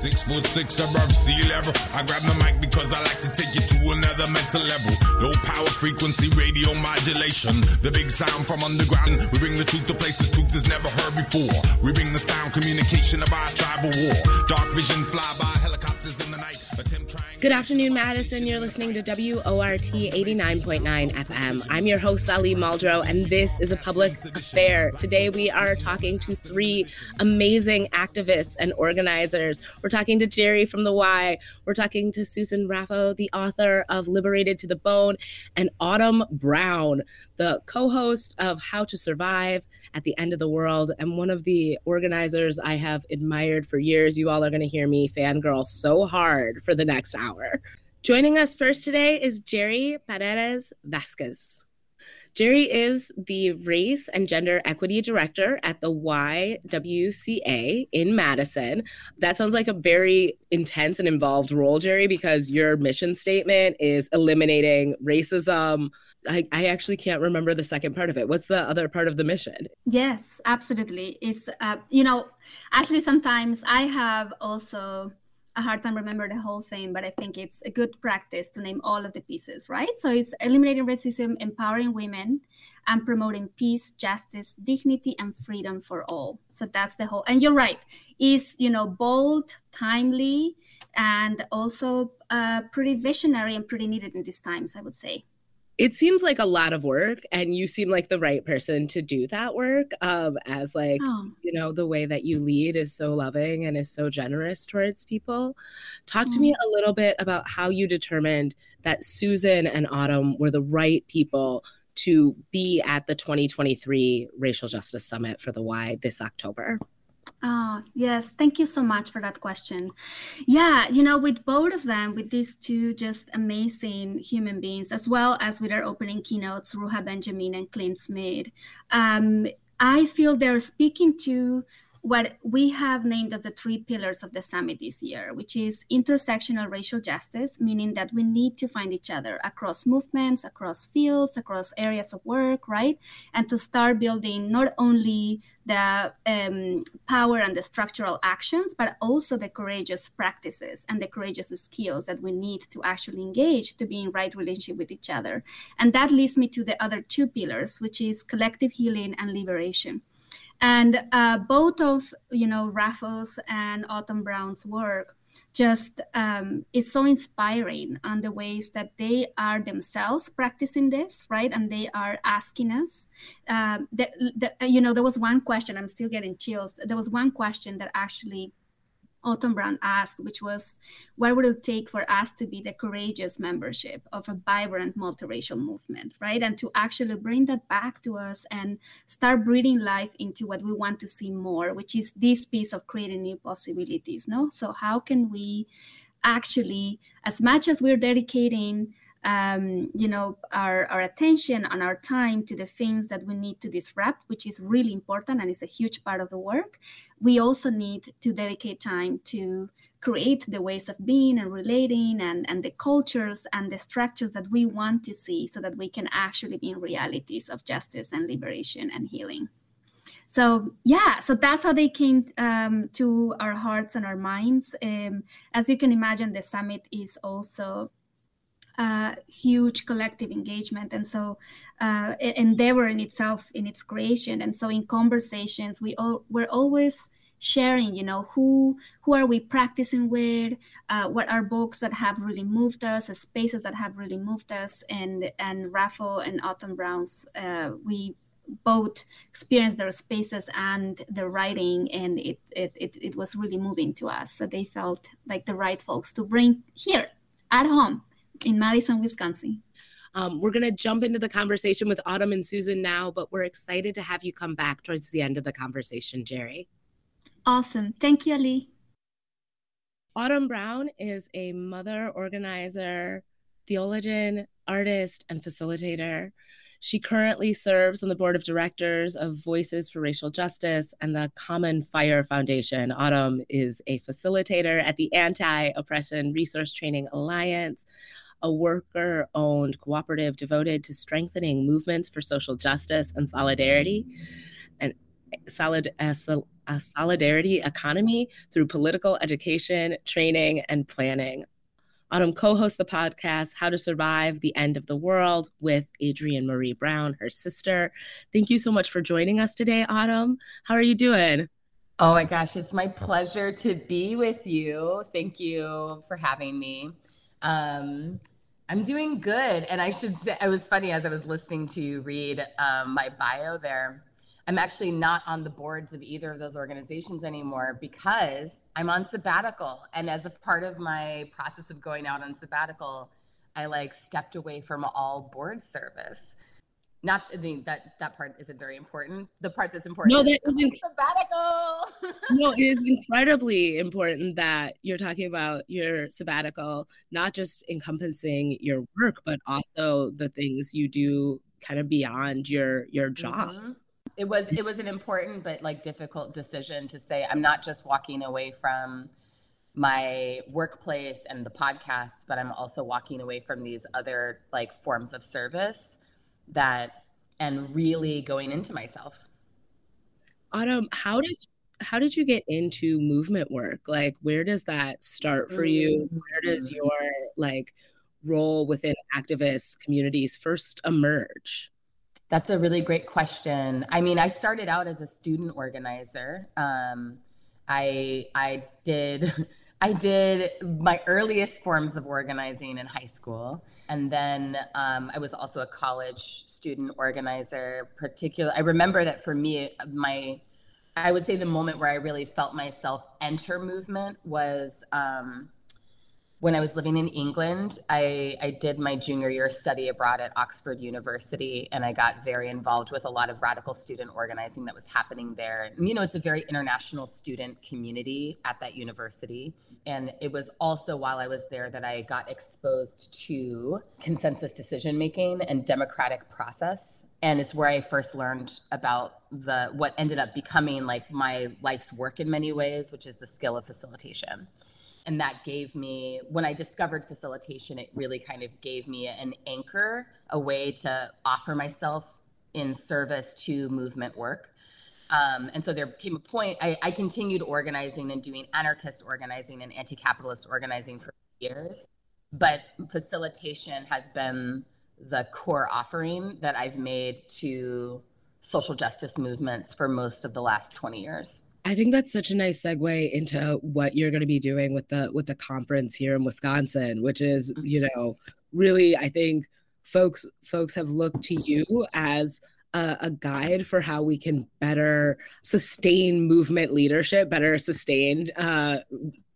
Six foot six above sea level. I grab the mic because I like to take you to another mental level. Low power frequency radio modulation. The big sound from underground. We bring the truth to places truth is never heard before. We bring the sound communication of our tribal war. Dark vision fly by Good afternoon, Madison. You're listening to WORT 89.9 FM. I'm your host, Ali Muldrow, and this is a public affair. Today, we are talking to three amazing activists and organizers. We're talking to Gery from The Y. We're talking to Susan Raffo, the author of Liberated to the Bone, and Autumn Brown, the co host of How to Survive at the End of the World, and one of the organizers I have admired for years. You all are going to hear me fangirl so hard for the next hour. Joining us first today is Gery Paredes Vasquez. Gery is the Race and Gender Equity Director at the YWCA in Madison. That sounds like a very intense and involved role, Gery, because your mission statement is eliminating racism, I, I actually can't remember the second part of it. What's the other part of the mission? Yes, absolutely. It's, uh, you know, actually, sometimes I have also a hard time remember the whole thing, but I think it's a good practice to name all of the pieces, right? So it's eliminating racism, empowering women, and promoting peace, justice, dignity, and freedom for all. So that's the whole. And you're right, is you know bold, timely, and also uh, pretty visionary and pretty needed in these times, I would say it seems like a lot of work and you seem like the right person to do that work um, as like oh. you know the way that you lead is so loving and is so generous towards people talk oh. to me a little bit about how you determined that susan and autumn were the right people to be at the 2023 racial justice summit for the y this october Oh, yes. Thank you so much for that question. Yeah, you know, with both of them, with these two just amazing human beings, as well as with our opening keynotes, Ruha Benjamin and Clint Smith, um, I feel they're speaking to what we have named as the three pillars of the summit this year, which is intersectional racial justice, meaning that we need to find each other across movements, across fields, across areas of work, right? And to start building not only the um, power and the structural actions, but also the courageous practices and the courageous skills that we need to actually engage to be in right relationship with each other. And that leads me to the other two pillars, which is collective healing and liberation and uh, both of you know Raffo's and Autumn Brown's work just um, is so inspiring on the ways that they are themselves practicing this, right? And they are asking us. Um, that, you know, there was one question. I'm still getting chills. There was one question that actually Autumn Brown asked, which was, what would it take for us to be the courageous membership of a vibrant multiracial movement, right? And to actually bring that back to us and start breathing life into what we want to see more, which is this piece of creating new possibilities, no? So how can we actually, as much as we're dedicating um, you know our, our attention and our time to the things that we need to disrupt which is really important and is a huge part of the work. We also need to dedicate time to create the ways of being and relating and, and the cultures and the structures that we want to see so that we can actually be in realities of justice and liberation and healing. So yeah so that's how they came um, to our hearts and our minds. Um, as you can imagine the summit is also uh, huge collective engagement. And so uh, endeavor in itself in its creation. And so in conversations we all we're always sharing you know who who are we practicing with? Uh, what are books that have really moved us the spaces that have really moved us? And and raffo and autumn browns uh, we both experienced their spaces and their writing and it, it it it was really moving to us. So they felt like the right folks to bring here at home in Madison, Wisconsin. Um, we're going to jump into the conversation with Autumn and Susan now, but we're excited to have you come back towards the end of the conversation, Gery. Awesome. Thank you, Ali. Autumn Brown is a mother organizer, theologian, artist, and facilitator. She currently serves on the board of directors of Voices for Racial Justice and the Common Fire Foundation. Autumn is a facilitator at the Anti Oppression Resource Training Alliance, a worker owned cooperative devoted to strengthening movements for social justice and solidarity. And solid, uh, sol- a solidarity economy through political education, training, and planning. Autumn co hosts the podcast, How to Survive the End of the World, with Adrienne Maree Brown, her sister. Thank you so much for joining us today, Autumn. How are you doing? Oh my gosh, it's my pleasure to be with you. Thank you for having me. Um, I'm doing good. And I should say, it was funny as I was listening to you read um, my bio there. I'm actually not on the boards of either of those organizations anymore because I'm on sabbatical. And as a part of my process of going out on sabbatical, I like stepped away from all board service. Not I mean that that part isn't very important. The part that's important. No, that is isn't sabbatical. no, it is incredibly important that you're talking about your sabbatical, not just encompassing your work, but also the things you do kind of beyond your your job. Mm-hmm it was it was an important but like difficult decision to say i'm not just walking away from my workplace and the podcast but i'm also walking away from these other like forms of service that and really going into myself. Autumn how did how did you get into movement work? Like where does that start for you? Where does your like role within activist communities first emerge? That's a really great question. I mean, I started out as a student organizer. Um, I I did I did my earliest forms of organizing in high school, and then um, I was also a college student organizer. Particular, I remember that for me, my I would say the moment where I really felt myself enter movement was. Um, when I was living in England, I, I did my junior year study abroad at Oxford University, and I got very involved with a lot of radical student organizing that was happening there. And, you know, it's a very international student community at that university. And it was also while I was there that I got exposed to consensus decision making and democratic process. And it's where I first learned about the what ended up becoming like my life's work in many ways, which is the skill of facilitation and that gave me when i discovered facilitation it really kind of gave me an anchor a way to offer myself in service to movement work. Um, and so there came a point I, I continued organizing and doing anarchist organizing and anti-capitalist organizing for years but facilitation has been the core offering that i've made to social justice movements for most of the last 20 years I think that's such a nice segue into what you're going to be doing with the with the conference here in Wisconsin, which is, mm-hmm. you know, really I think folks folks have looked to you as a, a, guide for how we can better sustain movement leadership, better sustained uh,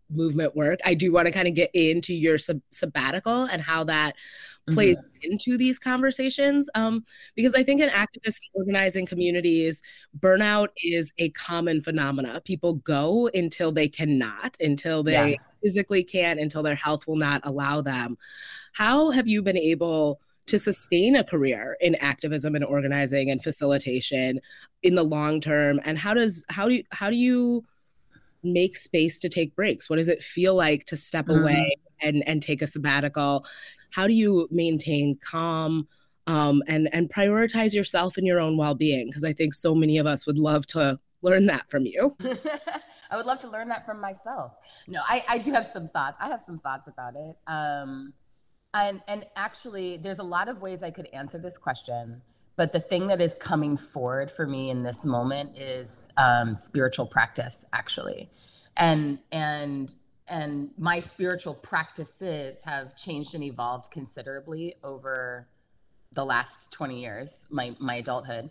movement work. I do want to kind of get into your sub- sabbatical and how that plays mm-hmm. into these conversations um, because i think in activist organizing communities burnout is a common phenomena people go until they cannot until they yeah. physically can't until their health will not allow them how have you been able to sustain a career in activism and organizing and facilitation in the long term and how does how do you how do you make space to take breaks what does it feel like to step mm. away and and take a sabbatical how do you maintain calm um, and and prioritize yourself and your own well-being? Because i think so many of us would love to learn that from you. I would love to learn that from myself. No i i do have some thoughts. I have some thoughts about it. Um and and actually there's a lot of ways i could answer this question but the thing that is coming forward for me in this moment is um, spiritual practice actually. And and and my spiritual practices have changed and evolved considerably over the last 20 years my my adulthood.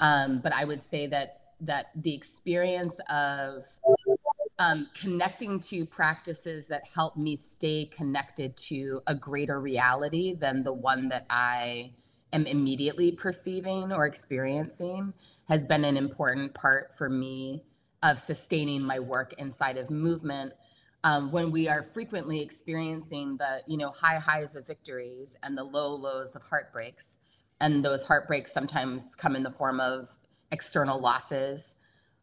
Um, but i would say that that the experience of um, connecting to practices that help me stay connected to a greater reality than the one that i am immediately perceiving or experiencing has been an important part for me of sustaining my work inside of movement um, when we are frequently experiencing the you know high highs of victories and the low lows of heartbreaks. And those heartbreaks sometimes come in the form of external losses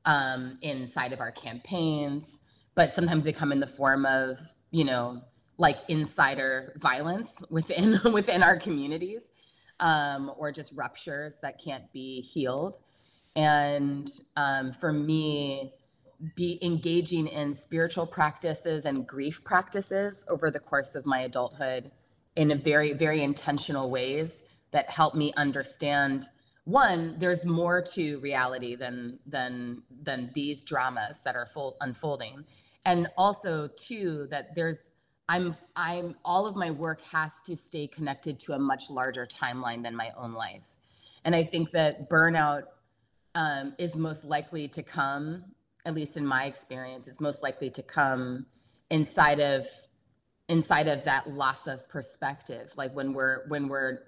um, inside of our campaigns but sometimes they come in the form of you know like insider violence within within our communities um, or just ruptures that can't be healed. And um, for me be engaging in spiritual practices and grief practices over the course of my adulthood in a very very intentional ways that help me understand one there's more to reality than than than these dramas that are full unfolding. And also two that there's i'm i'm all of my work has to stay connected to a much larger timeline than my own life. And i think that burnout um, is most likely to come at least in my experience is most likely to come inside of inside of that loss of perspective like when we're when we're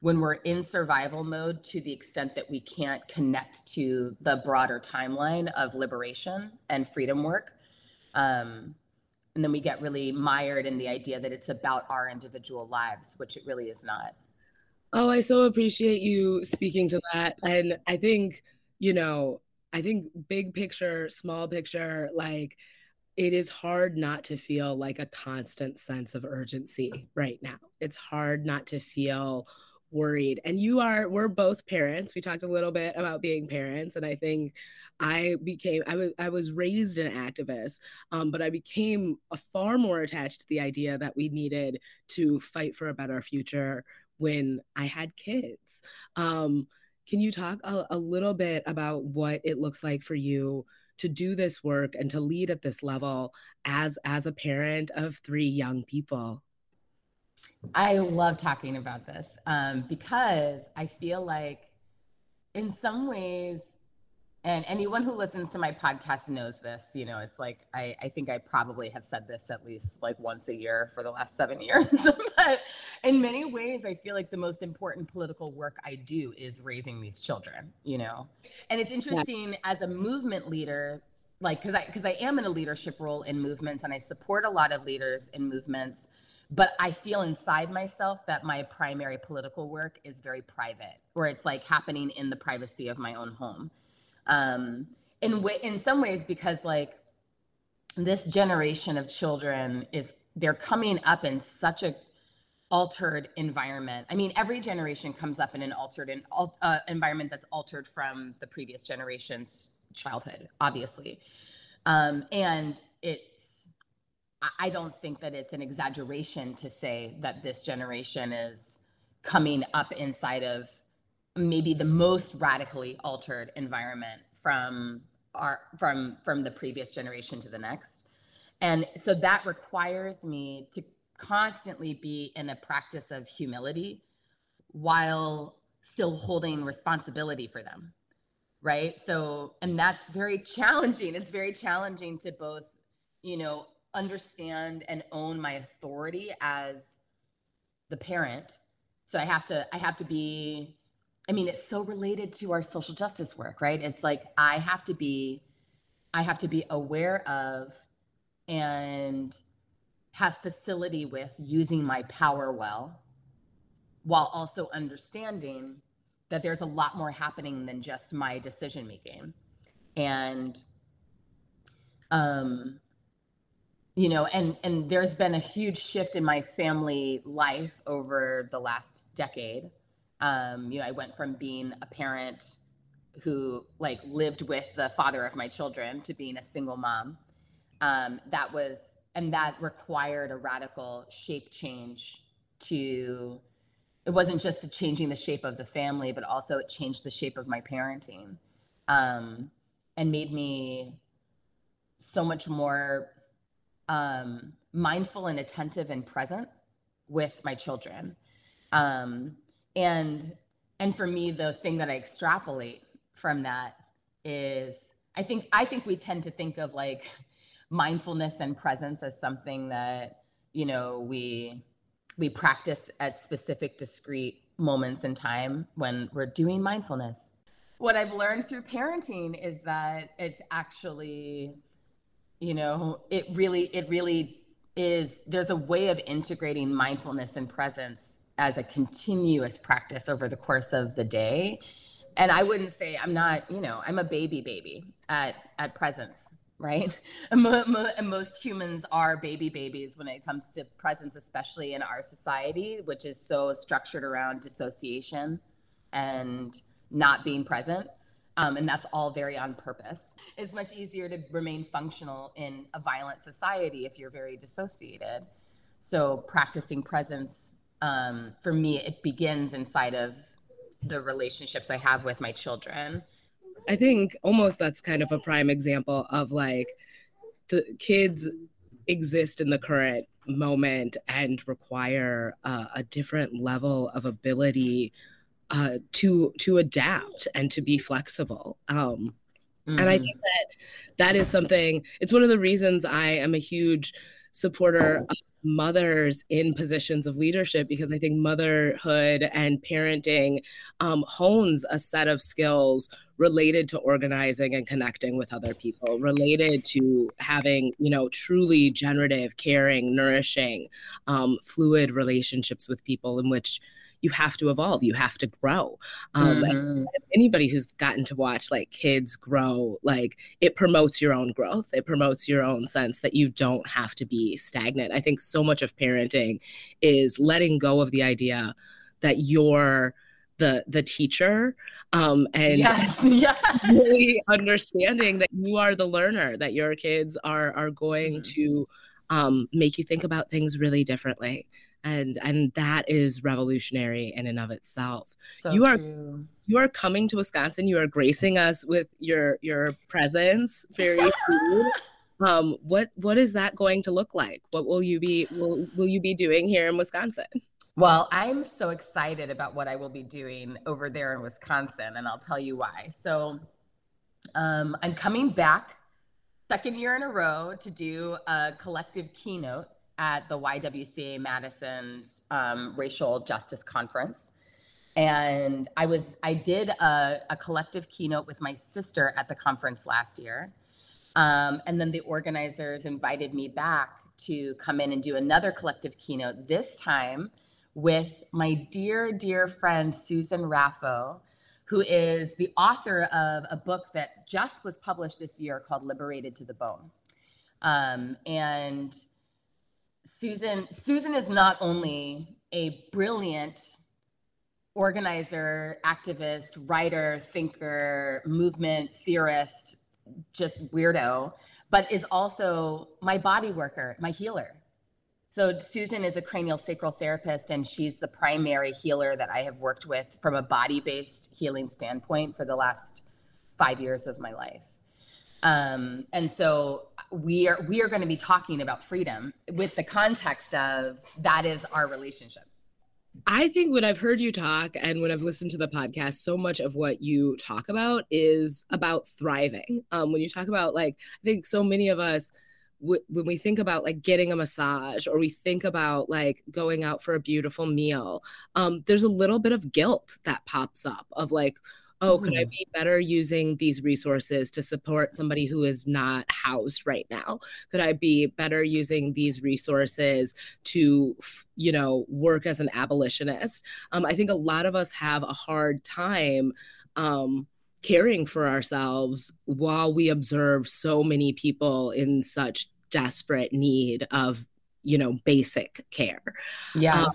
when we're in survival mode to the extent that we can't connect to the broader timeline of liberation and freedom work. Um, and then we get really mired in the idea that it's about our individual lives which it really is not. Oh i so appreciate you speaking to that. And i think you know i think big picture small picture like it is hard not to feel like a constant sense of urgency right now. It's hard not to feel worried. And you are we're both parents. We talked a little bit about being parents and i think i became i was i was raised an activist um, but i became a far more attached to the idea that we needed to fight for a better future when i had kids. Um, can you talk a, a little bit about what it looks like for you to do this work and to lead at this level as as a parent of three young people? I love talking about this um, because I feel like, in some ways, and anyone who listens to my podcast knows this, you know, it's like I, I think I probably have said this at least like once a year for the last seven years. but in many ways, I feel like the most important political work I do is raising these children, you know. And it's interesting yeah. as a movement leader, like because I because I am in a leadership role in movements and I support a lot of leaders in movements but I feel inside myself that my primary political work is very private, where it's like happening in the privacy of my own home. Um, in w- in some ways, because like this generation of children is they're coming up in such a altered environment. I mean, every generation comes up in an altered in, uh, environment that's altered from the previous generation's childhood, obviously, um, and it's I don't think that it's an exaggeration to say that this generation is coming up inside of maybe the most radically altered environment from our from from the previous generation to the next. And so that requires me to constantly be in a practice of humility while still holding responsibility for them right? So and that's very challenging. It's very challenging to both you know understand and own my authority as the parent. So i have to i have to be i mean it's so related to our social justice work right? It's like i have to be i have to be aware of and have facility with using my power well while also understanding that there's a lot more happening than just my decision making and um you know and and there's been a huge shift in my family life over the last decade um you know i went from being a parent who like lived with the father of my children to being a single mom um that was and that required a radical shape change to it wasn't just changing the shape of the family but also it changed the shape of my parenting um and made me so much more um, mindful and attentive and present with my children. Um, and and for me, the thing that I extrapolate from that is I think I think we tend to think of like mindfulness and presence as something that you know we we practice at specific discrete moments in time when we're doing mindfulness. What I've learned through parenting is that it's actually you know it really it really is there's a way of integrating mindfulness and presence as a continuous practice over the course of the day and i wouldn't say i'm not you know i'm a baby baby at at presence right and, most humans are baby babies when it comes to presence especially in our society which is so structured around dissociation and not being present Um, and that's all very on purpose. It's much easier to remain functional in a violent society if you're very dissociated. So, practicing presence um, for me, it begins inside of the relationships I have with my children. I think almost that's kind of a prime example of like the kids exist in the current moment and require uh, a different level of ability uh, to to adapt and to be flexible. Um, mm. And I mm. think that that is something. It's one of the reasons I am a huge supporter of mothers in positions of leadership because I think motherhood and parenting um, hones a set of skills related to organizing and connecting with other people, related to having, you know, truly generative, caring, nourishing, um, fluid relationships with people in which you have to evolve you have to grow um, mm-hmm. anybody who's gotten to watch like kids grow like it promotes your own growth it promotes your own sense that you don't have to be stagnant i think so much of parenting is letting go of the idea that you're the the teacher um, and yes, yes. really understanding that you are the learner that your kids are are going mm-hmm. to um, make you think about things really differently and and that is revolutionary in and of itself. So you are true. you are coming to wisconsin you are gracing us with your your presence very soon. Um what what is that going to look like? What will you be will, will you be doing here in wisconsin? Well, I'm so excited about what I will be doing over there in Wisconsin, and I'll tell you why. So, um, I'm coming back second year in a row to do a collective keynote at the YWCA Madison's um, Racial Justice Conference. And I was I did a, a, collective keynote with my sister at the conference last year. Um, and then the organizers invited me back to come in and do another collective keynote, this time with my dear, dear friend Susan Raffo, who is the author of a book that just was published this year called Liberated to the Bone. Um, and Susan Susan is not only a brilliant organizer, activist, writer, thinker, movement theorist, just weirdo, but is also my body worker, my healer. So Susan is a cranial sacral therapist and she's the primary healer that I have worked with from a body-based healing standpoint for the last 5 years of my life. Um, and so we are we are going to be talking about freedom with the context of that is our relationship. I think when I've heard you talk and when I've listened to the podcast, so much of what you talk about is about thriving. Um, when you talk about like, I think so many of us when we think about like getting a massage or we think about like going out for a beautiful meal um, there's a little bit of guilt that pops up of like oh, could I mm-hmm. be better using these resources to support somebody who is not housed right now? Could I be better using these resources to, you know, work as an abolitionist? Um, I think a lot of us have a hard time. Um, caring for ourselves while we observe so many people in such desperate need of you know basic care yeah um,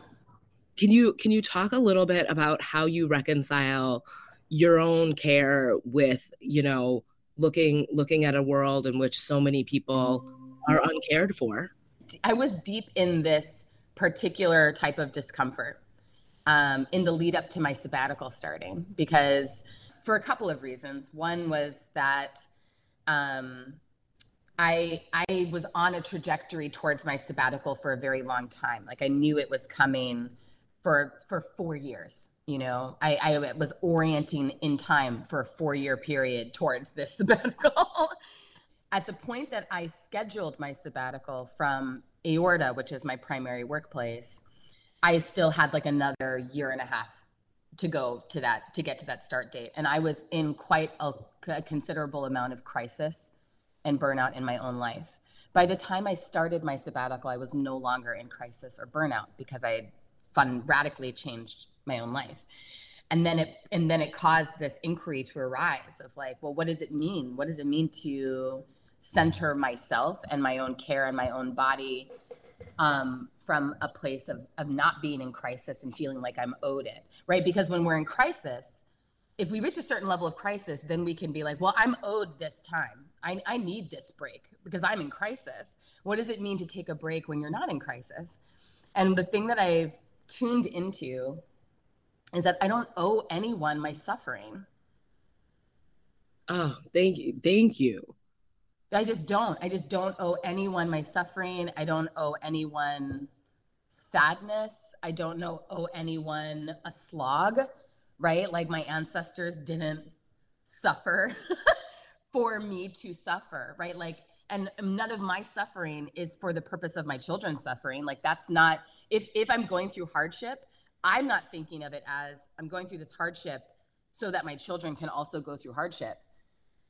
can you can you talk a little bit about how you reconcile your own care with you know looking looking at a world in which so many people are uncared for. I was deep in this particular type of discomfort um, in the lead up to my sabbatical starting because for a couple of reasons. One was that um, I, I was on a trajectory towards my sabbatical for a very long time. Like I knew it was coming for for four years you know I, I was orienting in time for a four year period towards this sabbatical. At the point that i scheduled my sabbatical from aorta which is my primary workplace i still had like another year and a half to go to that to get to that start date. And i was in quite a, a considerable amount of crisis and burnout in my own life. By the time i started my sabbatical i was no longer in crisis or burnout because i had fun radically changed my own life and then it and then it caused this inquiry to arise of like well what does it mean what does it mean to center myself and my own care and my own body um, from a place of, of not being in crisis and feeling like i'm owed it right because when we're in crisis if we reach a certain level of crisis, then we can be like, well, I'm owed this time. I, I need this break because I'm in crisis. What does it mean to take a break when you're not in crisis? And the thing that I've tuned into is that I don't owe anyone my suffering. Oh, thank you. Thank you. I just don't. I just don't owe anyone my suffering. I don't owe anyone sadness. I don't know owe anyone a slog, right? Like my ancestors didn't suffer for me to suffer, right? Like and none of my suffering is for the purpose of my children's suffering. Like that's not if if I'm going through hardship, I'm not thinking of it as I'm going through this hardship so that my children can also go through hardship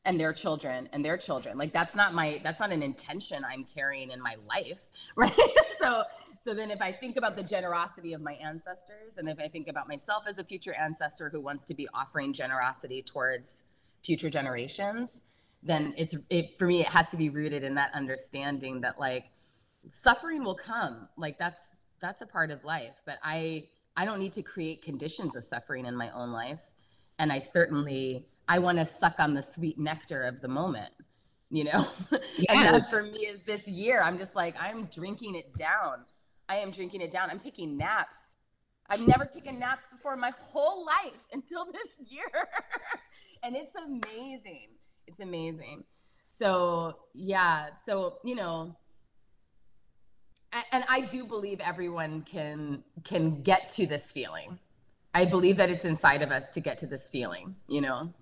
and their children and their children. Like that's not my that's not an intention i'm carrying in my life right? So so then if i think about the generosity of my ancestors and if i think about myself as a future ancestor who wants to be offering generosity towards future generations then it's it for me it has to be rooted in that understanding that like suffering will come. Like that's that's a part of life. But i i don't need to create conditions of suffering in my own life and i certainly I want to suck on the sweet nectar of the moment, you know? Yes. and that for me is this year. I'm just like, I'm drinking it down. I am drinking it down. I'm taking naps. I've never taken naps before in my whole life until this year. and it's amazing. It's amazing. So, yeah. So, you know, and I do believe everyone can can get to this feeling. I believe that it's inside of us to get to this feeling, you know.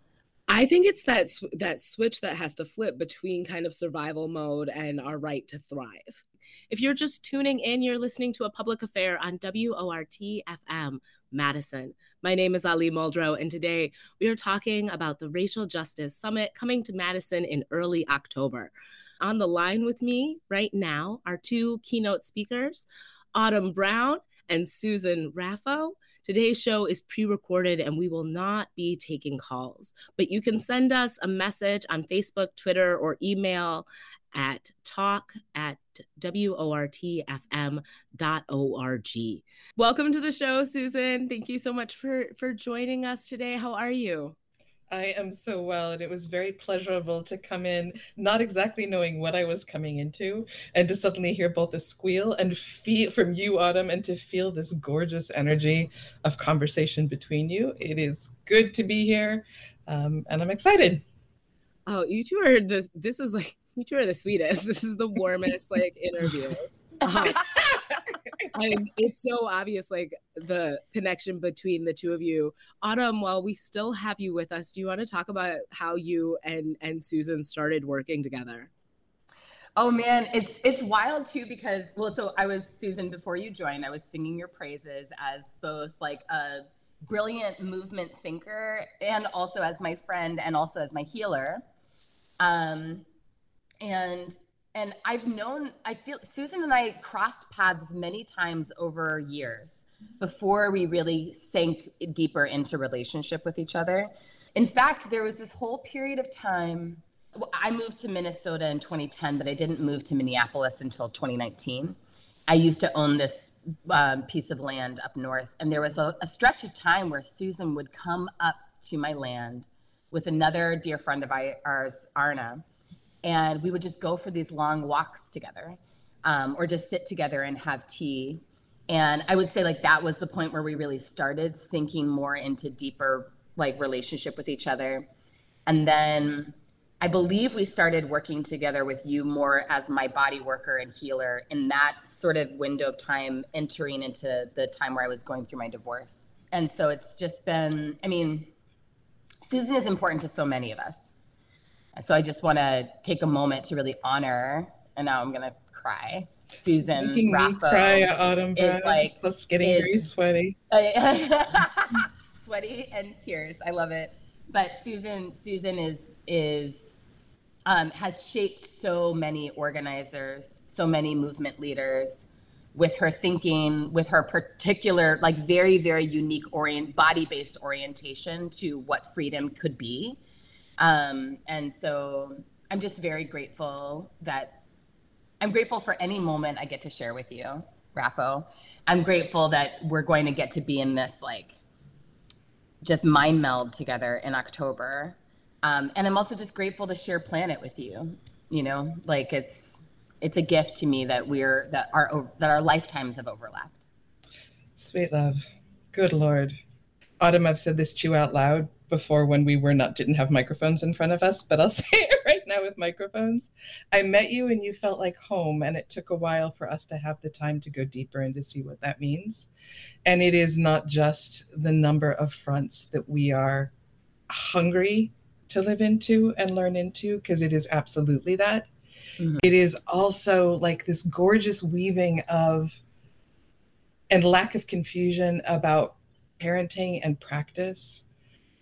I think it's that that switch that has to flip between kind of survival mode and our right to thrive. If you're just tuning in, you're listening to a public affair on WORT FM Madison. My name is Ali Muldrow, and today we are talking about the Racial Justice Summit coming to Madison in early October. On the line with me right now are two keynote speakers, Autumn Brown and Susan Raffo. Today's show is pre recorded and we will not be taking calls, but you can send us a message on Facebook, Twitter, or email at talk at wortfm.org. Welcome to the show, Susan. Thank you so much for, for joining us today. How are you? I am so well, and it was very pleasurable to come in, not exactly knowing what I was coming into, and to suddenly hear both the squeal and feel from you, Autumn, and to feel this gorgeous energy of conversation between you. It is good to be here, um, and I'm excited. Oh, you two are this. This is like you two are the sweetest. This is the warmest like interview. Um, and it's so obvious, like the connection between the two of you. Autumn, while we still have you with us, do you want to talk about how you and and Susan started working together? Oh man, it's it's wild too because well, so I was Susan before you joined. I was singing your praises as both like a brilliant movement thinker and also as my friend and also as my healer. Um, and and I've known, I feel Susan and I crossed paths many times over years before we really sank deeper into relationship with each other. In fact, there was this whole period of time. I moved to Minnesota in 2010, but I didn't move to Minneapolis until 2019. I used to own this um, piece of land up north, and there was a, a stretch of time where Susan would come up to my land with another dear friend of ours, Arna and we would just go for these long walks together um, or just sit together and have tea. And i would say like that was the point where we really started sinking more into deeper like relationship with each other. And then i believe we started working together with you more as my body worker and healer in that sort of window of time entering into the time where i was going through my divorce. And so it's just been i mean susan is important to so many of us so I just want to take a moment to really honor, and now I'm gonna cry. Susan Making Raffo cry, Autumn is like plus getting is, very sweaty, sweaty and tears. I love it. But Susan, Susan is is um, has shaped so many organizers, so many movement leaders with her thinking, with her particular, like very, very unique orient, body-based orientation to what freedom could be um, and so I'm just very grateful that I'm grateful for any moment I get to share with you, Raffo. I'm grateful that we're going to get to be in this like just mind meld together in October. Um, and I'm also just grateful to share planet with you. You know, like it's it's a gift to me that we're that our that our lifetimes have overlapped. Sweet love, good lord, Autumn. I've said this to you out loud before when we were not didn't have microphones in front of us, but I'll say it right now with microphones. I met you and you felt like home, and it took a while for us to have the time to go deeper and to see what that means. And it is not just the number of fronts that we are hungry to live into and learn into, because it is absolutely that. Mm-hmm. It is also like this gorgeous weaving of and lack of confusion about parenting and practice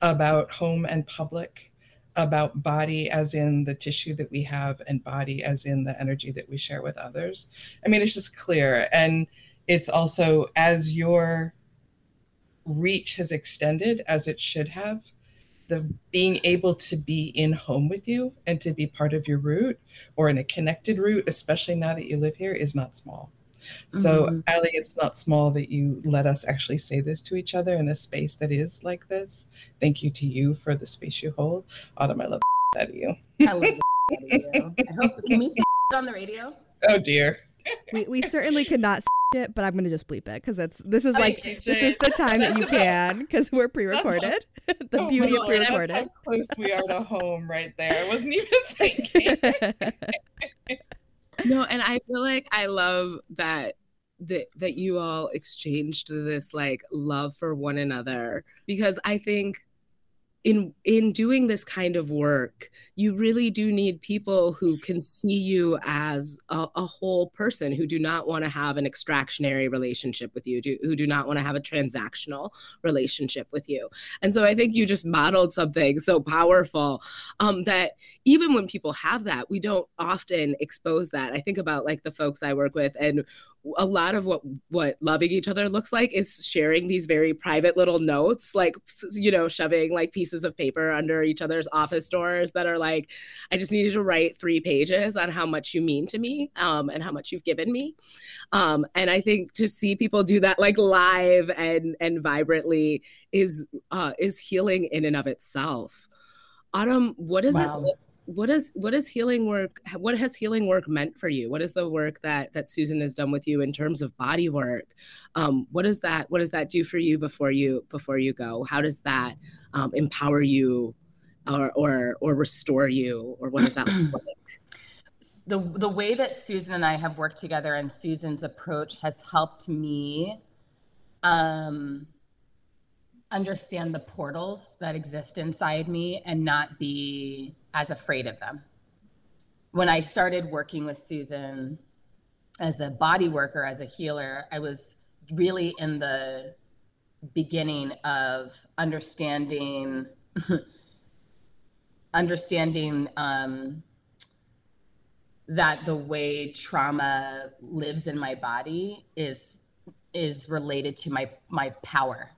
about home and public, about body as in the tissue that we have, and body as in the energy that we share with others. I mean, it's just clear. And it's also as your reach has extended as it should have, the being able to be in home with you and to be part of your root or in a connected root, especially now that you live here, is not small. So, mm-hmm. Ali, it's not small that you let us actually say this to each other in a space that is like this. Thank you to you for the space you hold. Autumn, I love that of you. I love that of you. I hope, can we say on the radio? Oh, dear. We, we certainly could not it, but I'm gonna just bleep it because it's this is like this is the time that you can because we're pre-recorded. the oh, beauty of pre-recorded. That's how close we are to home, right there. I wasn't even thinking no, and I feel like I love that that that you all exchanged this like love for one another because I think in in doing this kind of work you really do need people who can see you as a, a whole person who do not want to have an extractionary relationship with you do, who do not want to have a transactional relationship with you. And so i think you just modeled something so powerful um, that even when people have that we don't often expose that. I think about like the folks i work with and a lot of what what loving each other looks like is sharing these very private little notes like you know shoving like pieces of paper under each other's office doors that are like i just needed to write three pages on how much you mean to me um, and how much you've given me um, and i think to see people do that like live and and vibrantly is uh, is healing in and of itself autumn what is wow. it what is what is healing work what has healing work meant for you? What is the work that that susan has done with you in terms of body work? Um, what does that what does that do for you before you before you go? How does that um, empower you or or or restore you? Or what does that look like? The the way that susan and i have worked together and susan's approach has helped me um understand the portals that exist inside me and not be as afraid of them. When I started working with Susan as a body worker, as a healer, I was really in the beginning of understanding understanding um, that the way trauma lives in my body is is related to my my power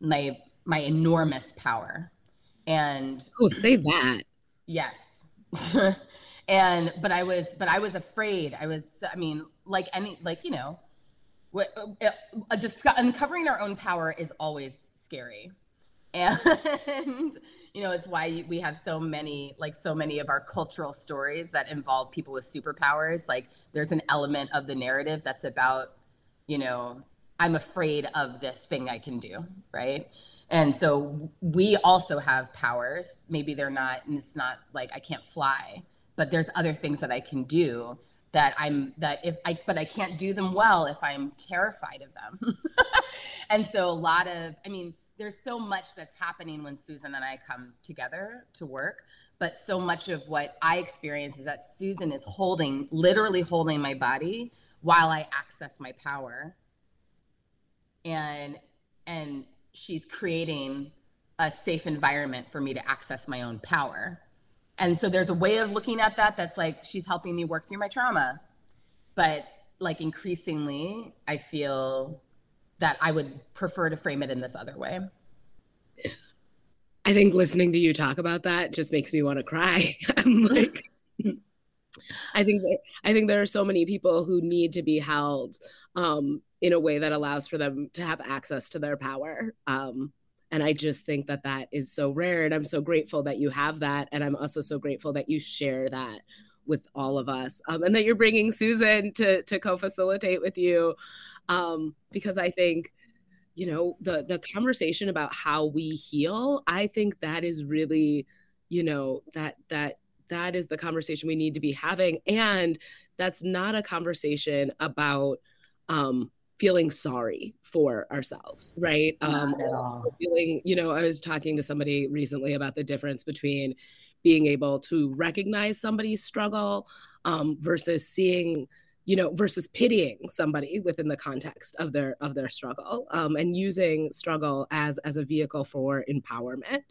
my my enormous power. And oh say that. Yes. And but i was but i was afraid. I was i mean like any like you know what uh, uh uncovering our own power is always scary. And you know it's why we have so many like so many of our cultural stories that involve people with superpowers. Like there's an element of the narrative that's about you know i'm afraid of this thing i can do right and so we also have powers. Maybe they're not, and it's not like I can't fly, but there's other things that I can do that I'm that if I but I can't do them well if I'm terrified of them. and so a lot of I mean, there's so much that's happening when Susan and I come together to work, but so much of what I experience is that Susan is holding literally holding my body while I access my power. And and she's creating a safe environment for me to access my own power. And so there's a way of looking at that that's like she's helping me work through my trauma. But like increasingly, I feel that I would prefer to frame it in this other way. I think listening to you talk about that just makes me want to cry. I'm like I think that, I think there are so many people who need to be held um, in a way that allows for them to have access to their power. Um, and I just think that that is so rare. And I'm so grateful that you have that. And I'm also so grateful that you share that with all of us um, and that you're bringing Susan to, to co facilitate with you. Um, because I think, you know, the, the conversation about how we heal, I think that is really, you know, that, that, that is the conversation we need to be having. And that's not a conversation about, um, feeling sorry for ourselves, right? Um, feeling, you know, I was talking to somebody recently about the difference between being able to recognize somebody's struggle um, versus seeing you know versus pitying somebody within the context of their of their struggle um, and using struggle as as a vehicle for empowerment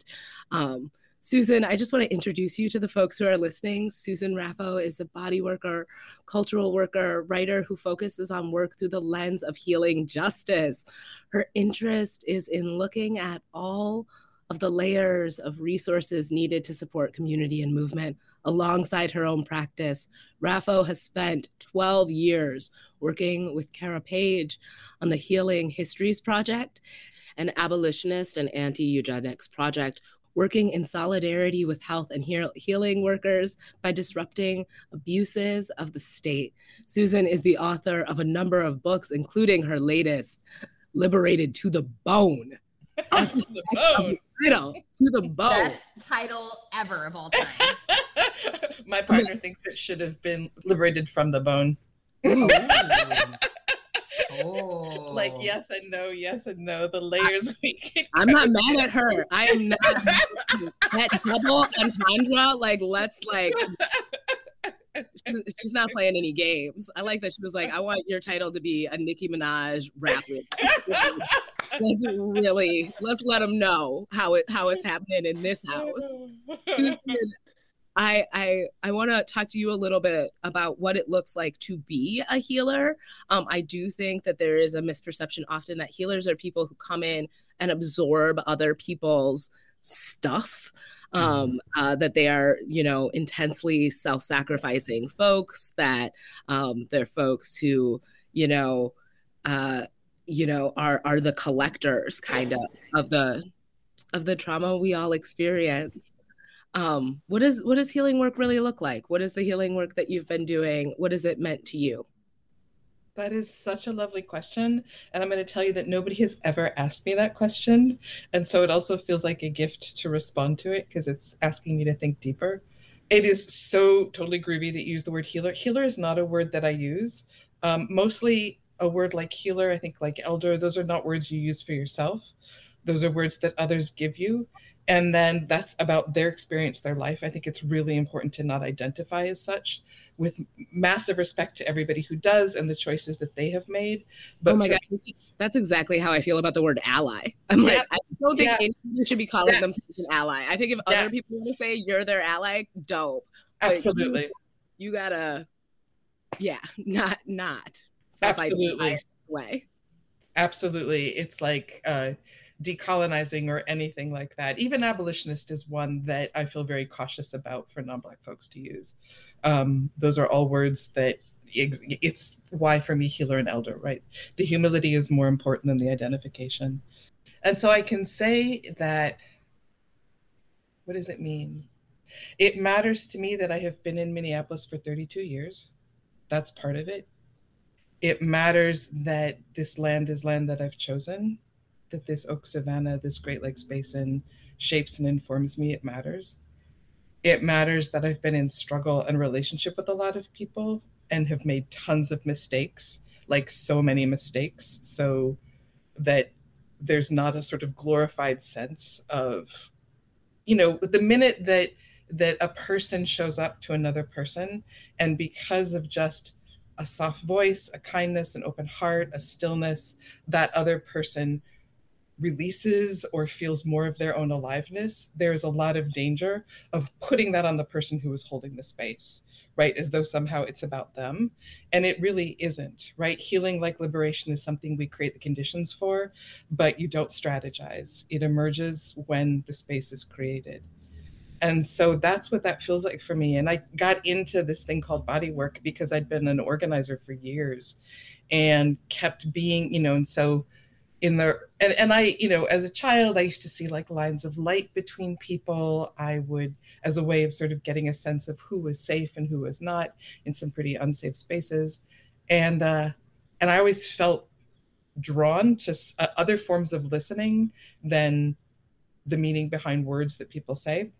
um, Susan, I just want to introduce you to the folks who are listening. Susan Raffo is a body worker, cultural worker, writer who focuses on work through the lens of healing justice. Her interest is in looking at all of the layers of resources needed to support community and movement alongside her own practice. Raffo has spent 12 years working with Cara Page on the Healing Histories Project, an abolitionist and anti eugenics project working in solidarity with health and healing workers by disrupting abuses of the state. Susan is the author of a number of books, including her latest, Liberated to the Bone. That's the bone. Title, to the bone. Best title ever of all time. My partner thinks it should have been Liberated from the Bone. Oh. Like yes and no, yes and no. The layers I, I'm not mad at her. I am not that double entendre. Like let's like she's not playing any games. I like that she was like, I want your title to be a Nicki Minaj rap. let's really let's let them know how it how it's happening in this house. Susan I I I want to talk to you a little bit about what it looks like to be a healer. Um, I do think that there is a misperception often that healers are people who come in and absorb other people's stuff. Um, mm-hmm. uh, that they are, you know, intensely self-sacrificing folks. That um, they're folks who, you know, uh, you know, are are the collectors, kind of, of the of the trauma we all experience um, what does what does healing work really look like? What is the healing work that you've been doing? What has it meant to you? That is such a lovely question and i'm going to tell you that nobody has ever asked me that question and so it also feels like a gift to respond to it because it's asking me to think deeper. It is so totally groovy that you use the word healer. Healer is not a word that i use. Um, mostly a word like healer i think like elder those are not words you use for yourself. Those are words that others give you and then that's about their experience their life. I think it's really important to not identify as such with massive respect to everybody who does and the choices that they have made. But oh my gosh that's exactly how i feel about the word ally. I'm like i don't think anyone should be calling themselves an ally. I think if other people want to say you're their ally dope. Absolutely you, you, gotta yeah not not absolutely. way absolutely. It's like uh decolonizing or anything like that. Even abolitionist is one that I feel very cautious about for non-black folks to use. Um, those are all words that it's why for me healer and elder, right? The humility is more important than the identification. And so I can say that what does it mean? It matters to me that I have been in Minneapolis for 32 years. That's part of it. It matters that this land is land that I've chosen that this oak savanna, this Great Lakes Basin shapes and informs me, it matters. It matters that I've been in struggle and relationship with a lot of people and have made tons of mistakes, like so many mistakes, so that there's not a sort of glorified sense of, you know, the minute that that a person shows up to another person and because of just a soft voice, a kindness, an open heart, a stillness, that other person releases or feels more of their own aliveness, there's a lot of danger of putting that on the person who is holding the space, right? As though somehow it's about them. And it really isn't, right? Healing like liberation is something we create the conditions for, but you don't strategize. It emerges when the space is created. And so that's what that feels like for me. And I got into this thing called body work because I'd been an organizer for years and kept being, you know, and so in the and, and i you know as a child i used to see like lines of light between people. I would as a way of sort of getting a sense of who was safe and who was not in some pretty unsafe spaces. And uh and i always felt drawn to uh, other forms of listening than the meaning behind words that people say.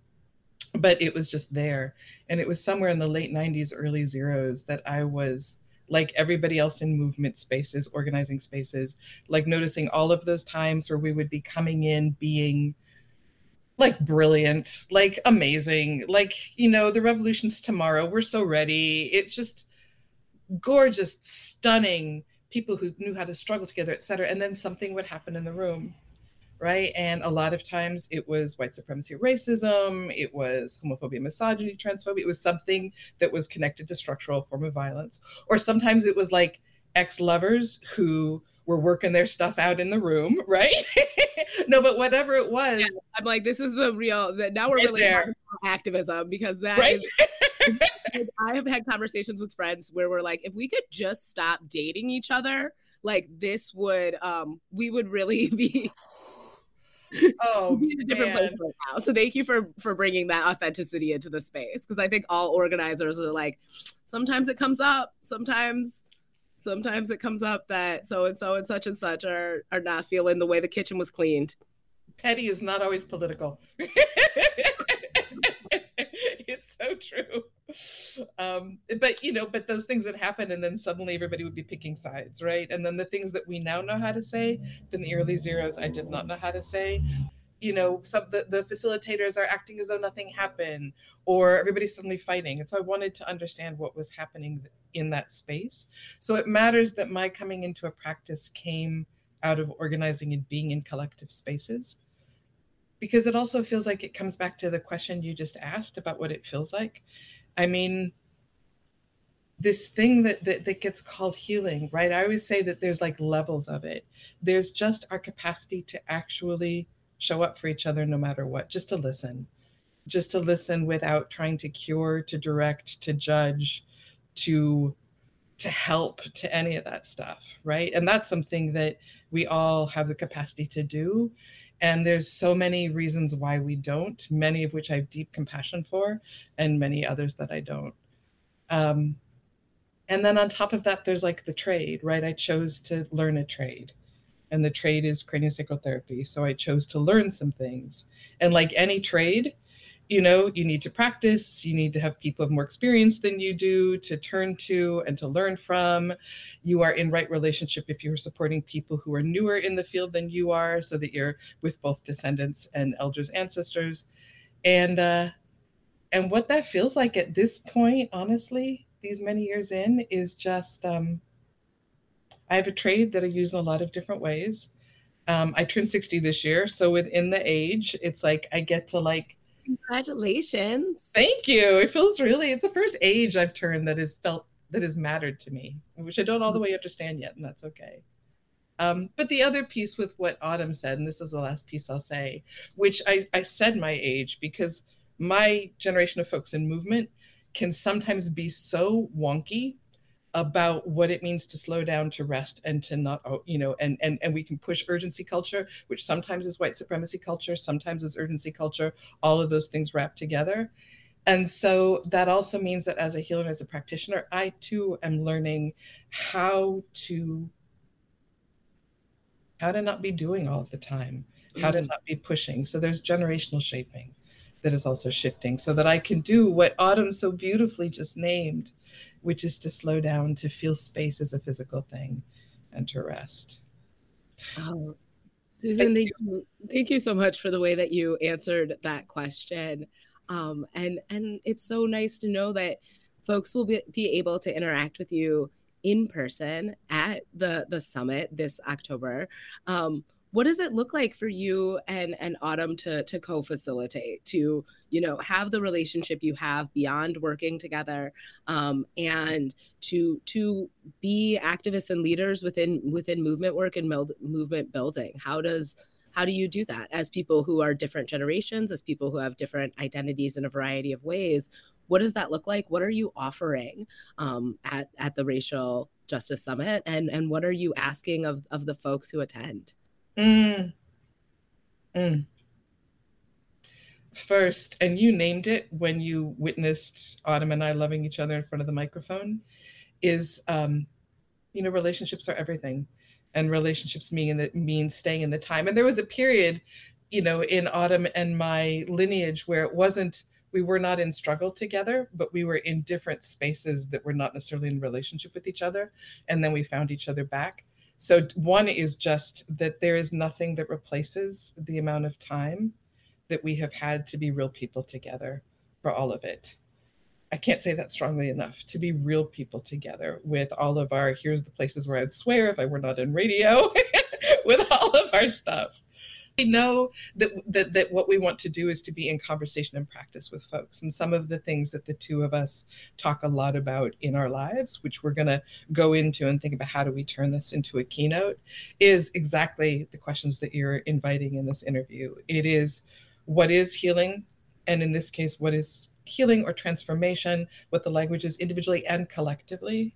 But it was just there. And it was somewhere in the late 90s early zeros that i was like everybody else in movement spaces organizing spaces like noticing all of those times where we would be coming in being like brilliant like amazing like you know the revolution's tomorrow we're so ready. It's just gorgeous stunning people who knew how to struggle together etc and then something would happen in the room right? And a lot of times it was white supremacy, racism, it was homophobia, misogyny, transphobia. It was something that was connected to structural form of violence. Or sometimes it was like ex-lovers who were working their stuff out in the room, right? no, but whatever it was. Yeah, I'm like, this is the real that now we're really there. activism because that right? is, I have had conversations with friends where we're like, if we could just stop dating each other, like this would um we would really be oh in a different man. place right now. So thank you for for bringing that authenticity into the space because i think all organizers are like sometimes it comes up sometimes sometimes it comes up that so and so and such and such are are not feeling the way the kitchen was cleaned. Petty is not always political. It's so true um, but you know but those things would happen and then suddenly everybody would be picking sides right? And then the things that we now know how to say then the early zeros i did not know how to say. You know some the, the facilitators are acting as though nothing happened or everybody's suddenly fighting. And so i wanted to understand what was happening in that space. So it matters that my coming into a practice came out of organizing and being in collective spaces because it also feels like it comes back to the question you just asked about what it feels like I mean, this thing that, that that gets called healing, right? I always say that there's like levels of it. There's just our capacity to actually show up for each other no matter what, just to listen, just to listen without trying to cure, to direct, to judge, to to help to any of that stuff, right? And that's something that we all have the capacity to do and there's so many reasons why we don't, many of which I have deep compassion for, and many others that I don't. Um, and then on top of that, there's like the trade, right? I chose to learn a trade, and the trade is craniosacral therapy. So I chose to learn some things. And like any trade, you know you need to practice you need to have people of more experience than you do to turn to and to learn from you are in right relationship if you're supporting people who are newer in the field than you are so that you're with both descendants and elders ancestors and uh and what that feels like at this point honestly these many years in is just um i have a trade that i use in a lot of different ways um, I turned 60 this year. So within the age, it's like I get to like Congratulations. Thank you. It feels really, it's the first age I've turned that has felt, that has mattered to me, which I don't all the way understand yet, and that's okay. Um, but the other piece with what Autumn said, and this is the last piece I'll say, which I, I said my age because my generation of folks in movement can sometimes be so wonky about what it means to slow down to rest and to not oh, you know and and and we can push urgency culture which sometimes is white supremacy culture sometimes is urgency culture all of those things wrapped together and so that also means that as a healer and as a practitioner i too am learning how to how to not be doing all of the time how to mm. not be pushing so there's generational shaping that is also shifting so that i can do what autumn so beautifully just named which is to slow down, to feel space as a physical thing, and to rest. Oh, Susan, thank you. thank you so much for the way that you answered that question. Um, and and it's so nice to know that folks will be, be able to interact with you in person at the the summit this October. Um, what does it look like for you and and autumn to to co-facilitate to you know have the relationship you have beyond working together um, and to to be activists and leaders within within movement work and movement building? How does how do you do that as people who are different generations as people who have different identities in a variety of ways? What does that look like? What are you offering um, at, at the racial justice summit? And and what are you asking of of the folks who attend Mm. Mm. First, and you named it when you witnessed Autumn and I loving each other in front of the microphone, is um, you know, relationships are everything. And relationships mean that mean staying in the time. And there was a period, you know, in Autumn and my lineage where it wasn't we were not in struggle together, but we were in different spaces that were not necessarily in relationship with each other. And then we found each other back. So, one is just that there is nothing that replaces the amount of time that we have had to be real people together for all of it. I can't say that strongly enough to be real people together with all of our here's the places where I'd swear if I were not in radio with all of our stuff know that, that that what we want to do is to be in conversation and practice with folks. And some of the things that the two of us talk a lot about in our lives which we're going to go into and think about how do we turn this into a keynote is exactly the questions that you're inviting in this interview. It is what is healing? And in this case what is healing or transformation what the language is individually and collectively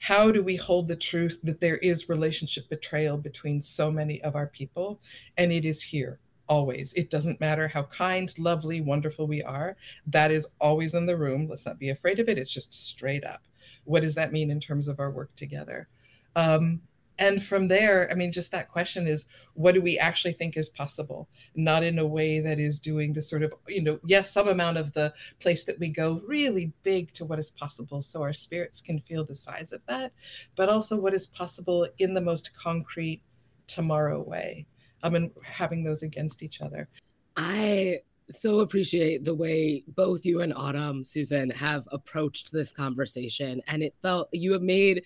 how do we hold the truth that there is relationship betrayal between so many of our people? And it is here always. It doesn't matter how kind lovely wonderful we are. That is always in the room. Let's not be afraid of it. It's just straight up. What does that mean in terms of our work together? Um, and from there i mean just that question is what do we actually think is possible? Not in a way that is doing the sort of you know yes some amount of the place that we go really big to what is possible so our spirits can feel the size of that but also what is possible in the most concrete tomorrow way. Um, and having those against each other. I so appreciate the way both you and autumn susan have approached this conversation and it felt you have made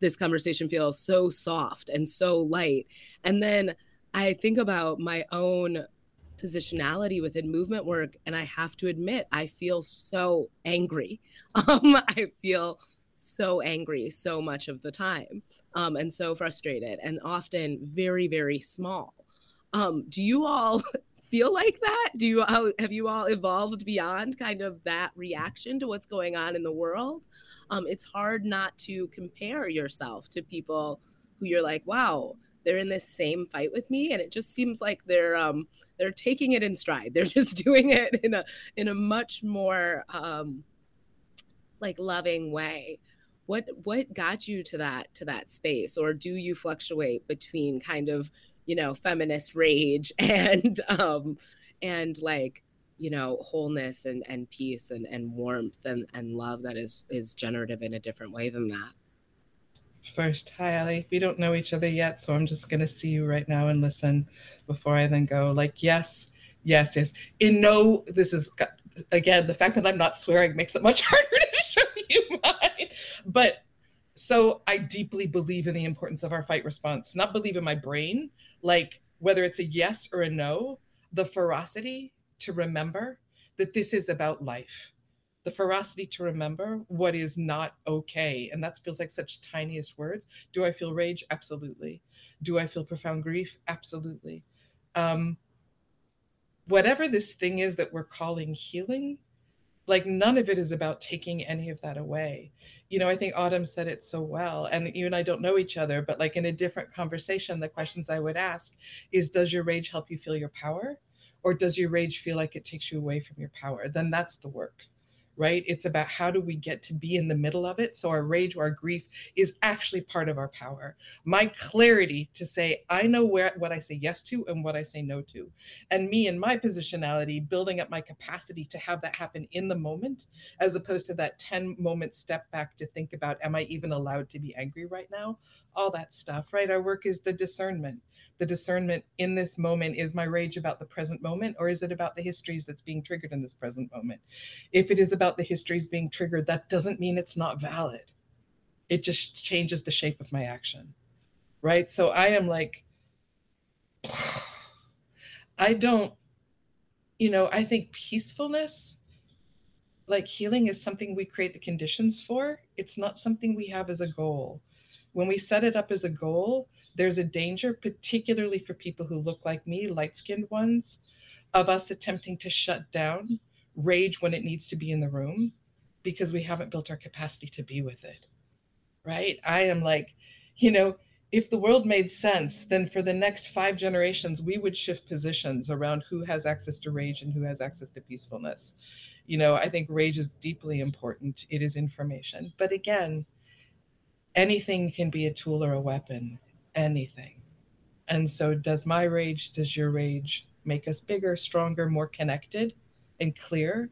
this conversation feel so soft and so light. And then I think about my own positionality within movement work and I have to admit I feel so angry. Um, I feel so angry so much of the time um, and so frustrated and often very very small. Um, do you all feel like that? Do you have you all evolved beyond kind of that reaction to what's going on in the world? um, it's hard not to compare yourself to people who you're like, wow, they're in this same fight with me, and it just seems like they're um, they're taking it in stride. They're just doing it in a in a much more um, like loving way. What what got you to that to that space, or do you fluctuate between kind of you know feminist rage and um, and like you know wholeness and and peace and and warmth and and love that is is generative in a different way than that. First hi ali we don't know each other yet so i'm just going to see you right now and listen before i then go. Like yes yes yes. In no this is again the fact that i'm not swearing makes it much harder to show you mine. But so i deeply believe in the importance of our fight response not believe in my brain like whether it's a yes or a no the ferocity to remember that this is about life. The ferocity to remember what is not okay and that feels like such tiniest words. Do i feel rage? Absolutely. Do i feel profound grief? Absolutely. Um, whatever this thing is that we're calling healing like none of it is about taking any of that away you know i think autumn said it so well and you and i don't know each other but like in a different conversation the questions i would ask is does your rage help you feel your power or does your rage feel like it takes you away from your power? Then that's the work right? It's about how do we get to be in the middle of it so our rage or our grief is actually part of our power. My clarity to say i know where what i say yes to and what i say no to and me and my positionality building up my capacity to have that happen in the moment as opposed to that 10 moment step back to think about am i even allowed to be angry right now? All that stuff right? Our work is the discernment the discernment in this moment is my rage about the present moment or is it about the histories that's being triggered in this present moment? If it is about the histories being triggered that doesn't mean it's not valid. It just changes the shape of my action right? So i am like i don't you know i think peacefulness like healing is something we create the conditions for. It's not something we have as a goal. When we set it up as a goal there's a danger, particularly for people who look like me, light skinned ones, of us attempting to shut down rage when it needs to be in the room because we haven't built our capacity to be with it. Right? I am like, you know, if the world made sense, then for the next five generations, we would shift positions around who has access to rage and who has access to peacefulness. You know, I think rage is deeply important. It is information. But again, anything can be a tool or a weapon, anything. And so, does my rage, does your rage make us bigger, stronger, more connected and clear?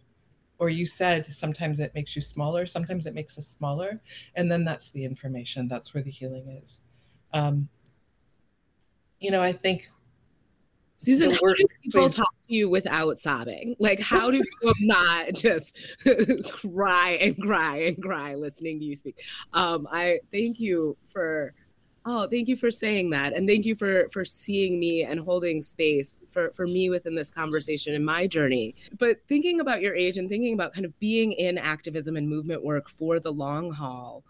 Or you said sometimes it makes you smaller, sometimes it makes us smaller. And then that's the information, that's where the healing is. Um, you know, I think Susan, how do people talk to you without sobbing? Like, how do people not just cry and cry and cry listening to you speak? Um, I thank you for, oh, thank you for saying that, and thank you for for seeing me and holding space for for me within this conversation and my journey. But thinking about your age and thinking about kind of being in activism and movement work for the long haul,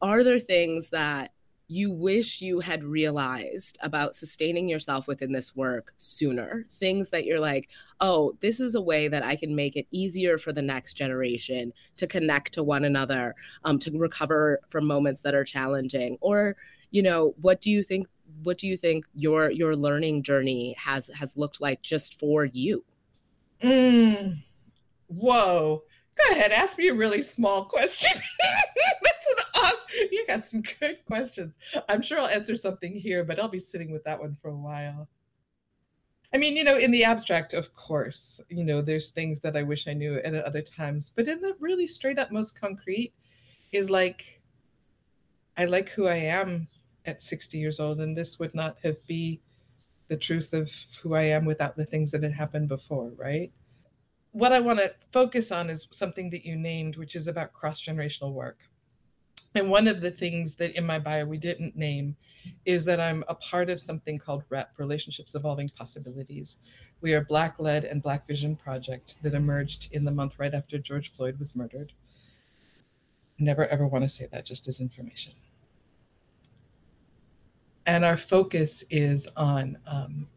are there things that you wish you had realized about sustaining yourself within this work sooner. Things that you're like, oh, this is a way that I can make it easier for the next generation to connect to one another, um, to recover from moments that are challenging. Or, you know, what do you think? What do you think your your learning journey has has looked like just for you? Mm. Whoa. Go ahead, ask me a really small question. That's an awesome. You got some good questions. I'm sure I'll answer something here, but I'll be sitting with that one for a while. I mean, you know, in the abstract, of course, you know, there's things that I wish I knew at other times, but in the really straight up most concrete is like, I like who I am at 60 years old, and this would not have be the truth of who I am without the things that had happened before, right? what I want to focus on is something that you named, which is about cross generational work. And one of the things that in my bio we didn't name is that I'm a part of something called REP, Relationships Evolving Possibilities. We are Black led and Black Vision project that emerged in the month right after George Floyd was murdered. Never ever want to say that, just as information. And our focus is on um,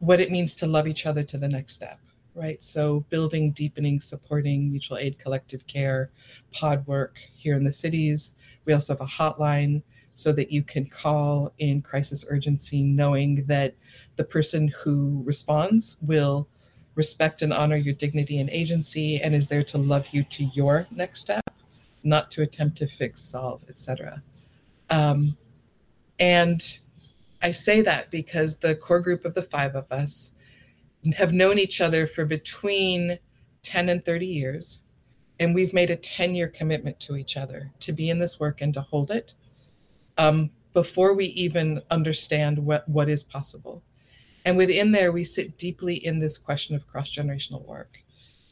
what it means to love each other to the next step right? So building, deepening, supporting mutual aid, collective care, pod work here in the cities. We also have a hotline so that you can call in crisis urgency, knowing that the person who responds will respect and honor your dignity and agency and is there to love you to your next step, not to attempt to fix, solve, etc. Um, and I say that because the core group of the five of us have known each other for between 10 and 30 years. And we've made a 10 year commitment to each other to be in this work and to hold it um, before we even understand what, what is possible. And within there, we sit deeply in this question of cross generational work.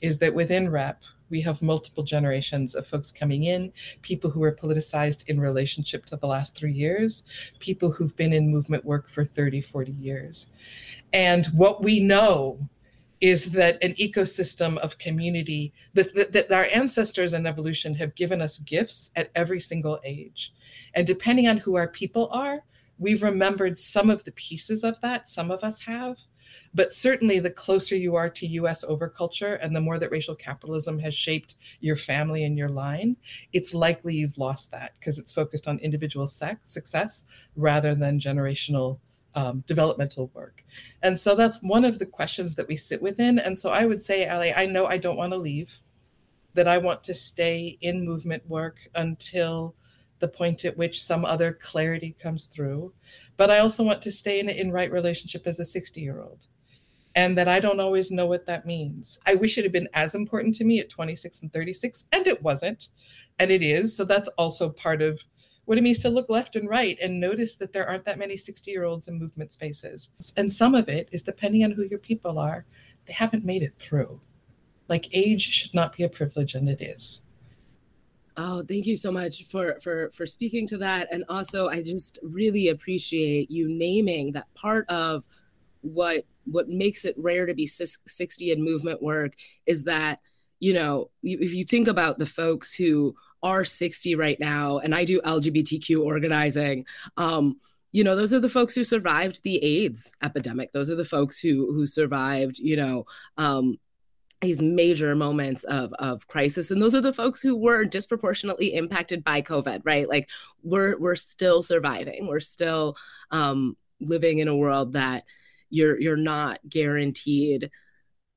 Is that within REP, we have multiple generations of folks coming in, people who are politicized in relationship to the last three years, people who've been in movement work for 30, 40 years. And what we know is that an ecosystem of community that, that, that, our ancestors and evolution have given us gifts at every single age. And depending on who our people are, we've remembered some of the pieces of that, some of us have. But certainly, the closer you are to US overculture and the more that racial capitalism has shaped your family and your line, it's likely you've lost that because it's focused on individual sex, success rather than generational um, developmental work. And so that's one of the questions that we sit within. And so I would say, Ali, I know I don't want to leave, that I want to stay in movement work until the point at which some other clarity comes through. But I also want to stay in, in right relationship as a 60 year old. And that I don't always know what that means. I wish it had been as important to me at 26 and 36, and it wasn't. And it is. So that's also part of what it means to look left and right and notice that there aren't that many 60 year olds in movement spaces. And some of it is depending on who your people are, they haven't made it through. Like age should not be a privilege, and it is. Oh, thank you so much for for for speaking to that. And also I just really appreciate you naming that part of what what makes it rare to be 60 in movement work is that you know if you think about the folks who are 60 right now, and I do LGBTQ organizing. Um, you know, those are the folks who survived the AIDS epidemic. Those are the folks who who survived, you know, um, these major moments of of crisis and those are the folks who were disproportionately impacted by covid right? Like we're we're still surviving. We're still um living in a world that you're you're not guaranteed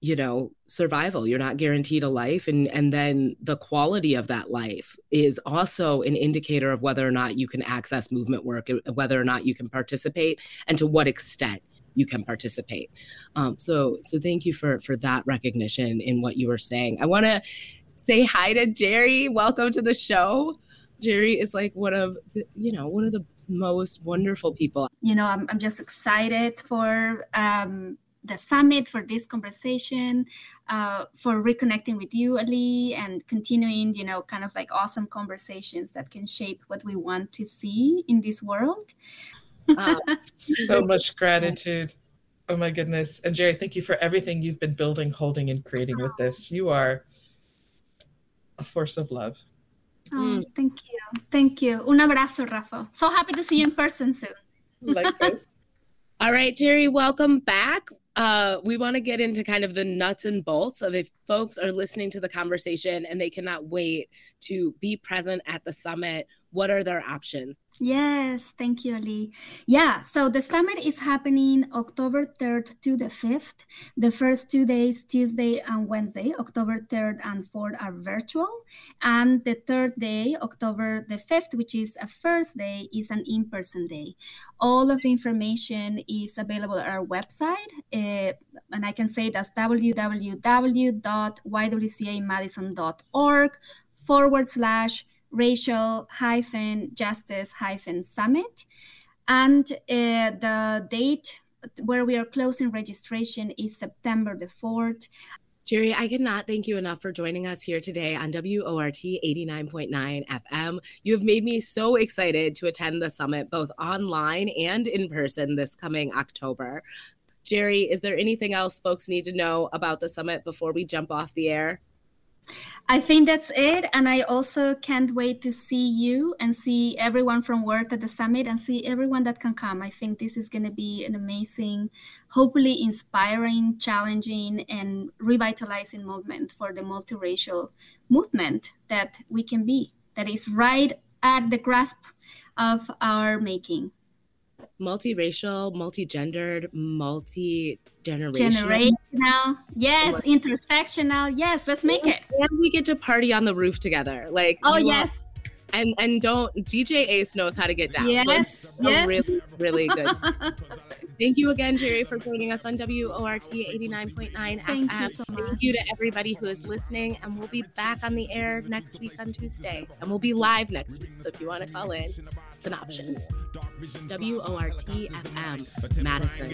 you know survival. You're not guaranteed a life and and then the quality of that life is also an indicator of whether or not you can access movement work whether or not you can participate and to what extent you can participate. Um, so so thank you for for that recognition in what you were saying. I want to say hi to gery. Welcome to the show. Gery is like one of the, you know one of the most wonderful people. You know i'm, I'm just excited for um the summit for this conversation, uh, for reconnecting with you, Ali, and continuing, you know, kind of like awesome conversations that can shape what we want to see in this world. Uh, so much gratitude. Oh my goodness. And Gery, thank you for everything you've been building, holding, and creating with this. You are a force of love. Oh, mm. thank you. Thank you. Un abrazo, Rafa. So happy to see you in person soon. Likewise. All right, Gery, welcome back uh, we want to get into kind of the nuts and bolts of if folks are listening to the conversation and they cannot wait to be present at the summit, what are their options? Yes, thank you, Ali. Yeah, so the summit is happening October 3rd to the 5th. The first two days, Tuesday and Wednesday, October 3rd and 4th, are virtual. And the third day, October the 5th, which is a first day, is an in person day. All of the information is available at our website. Uh, and I can say that's www.ywcamadison.org forward slash racial hyphen justice hyphen summit. And uh, the date where we are closing registration is September the 4th. Gery, I cannot thank you enough for joining us here today on WORT 89.9 FM. You have made me so excited to attend the summit both online and in person this coming October. Gery, is there anything else folks need to know about the summit before we jump off the air? I think that's it. And I also can't wait to see you and see everyone from work at the summit and see everyone that can come. I think this is going to be an amazing, hopefully inspiring, challenging, and revitalizing movement for the multiracial movement that we can be, that is right at the grasp of our making multiracial, multigendered, multi-generational. Generational. Yes, intersectional. Yes, let's make it. And we get to party on the roof together. Like Oh yes. and and don't DJ Ace knows how to get down. Yes. So yes. really, really good. Thank you again, Gery, for joining us on WORT 89.9 Thank FM. You so much. Thank you to everybody who is listening. And we'll be back on the air next week on Tuesday. And we'll be live next week. So if you want to call in, it's an option. WORT FM, Madison.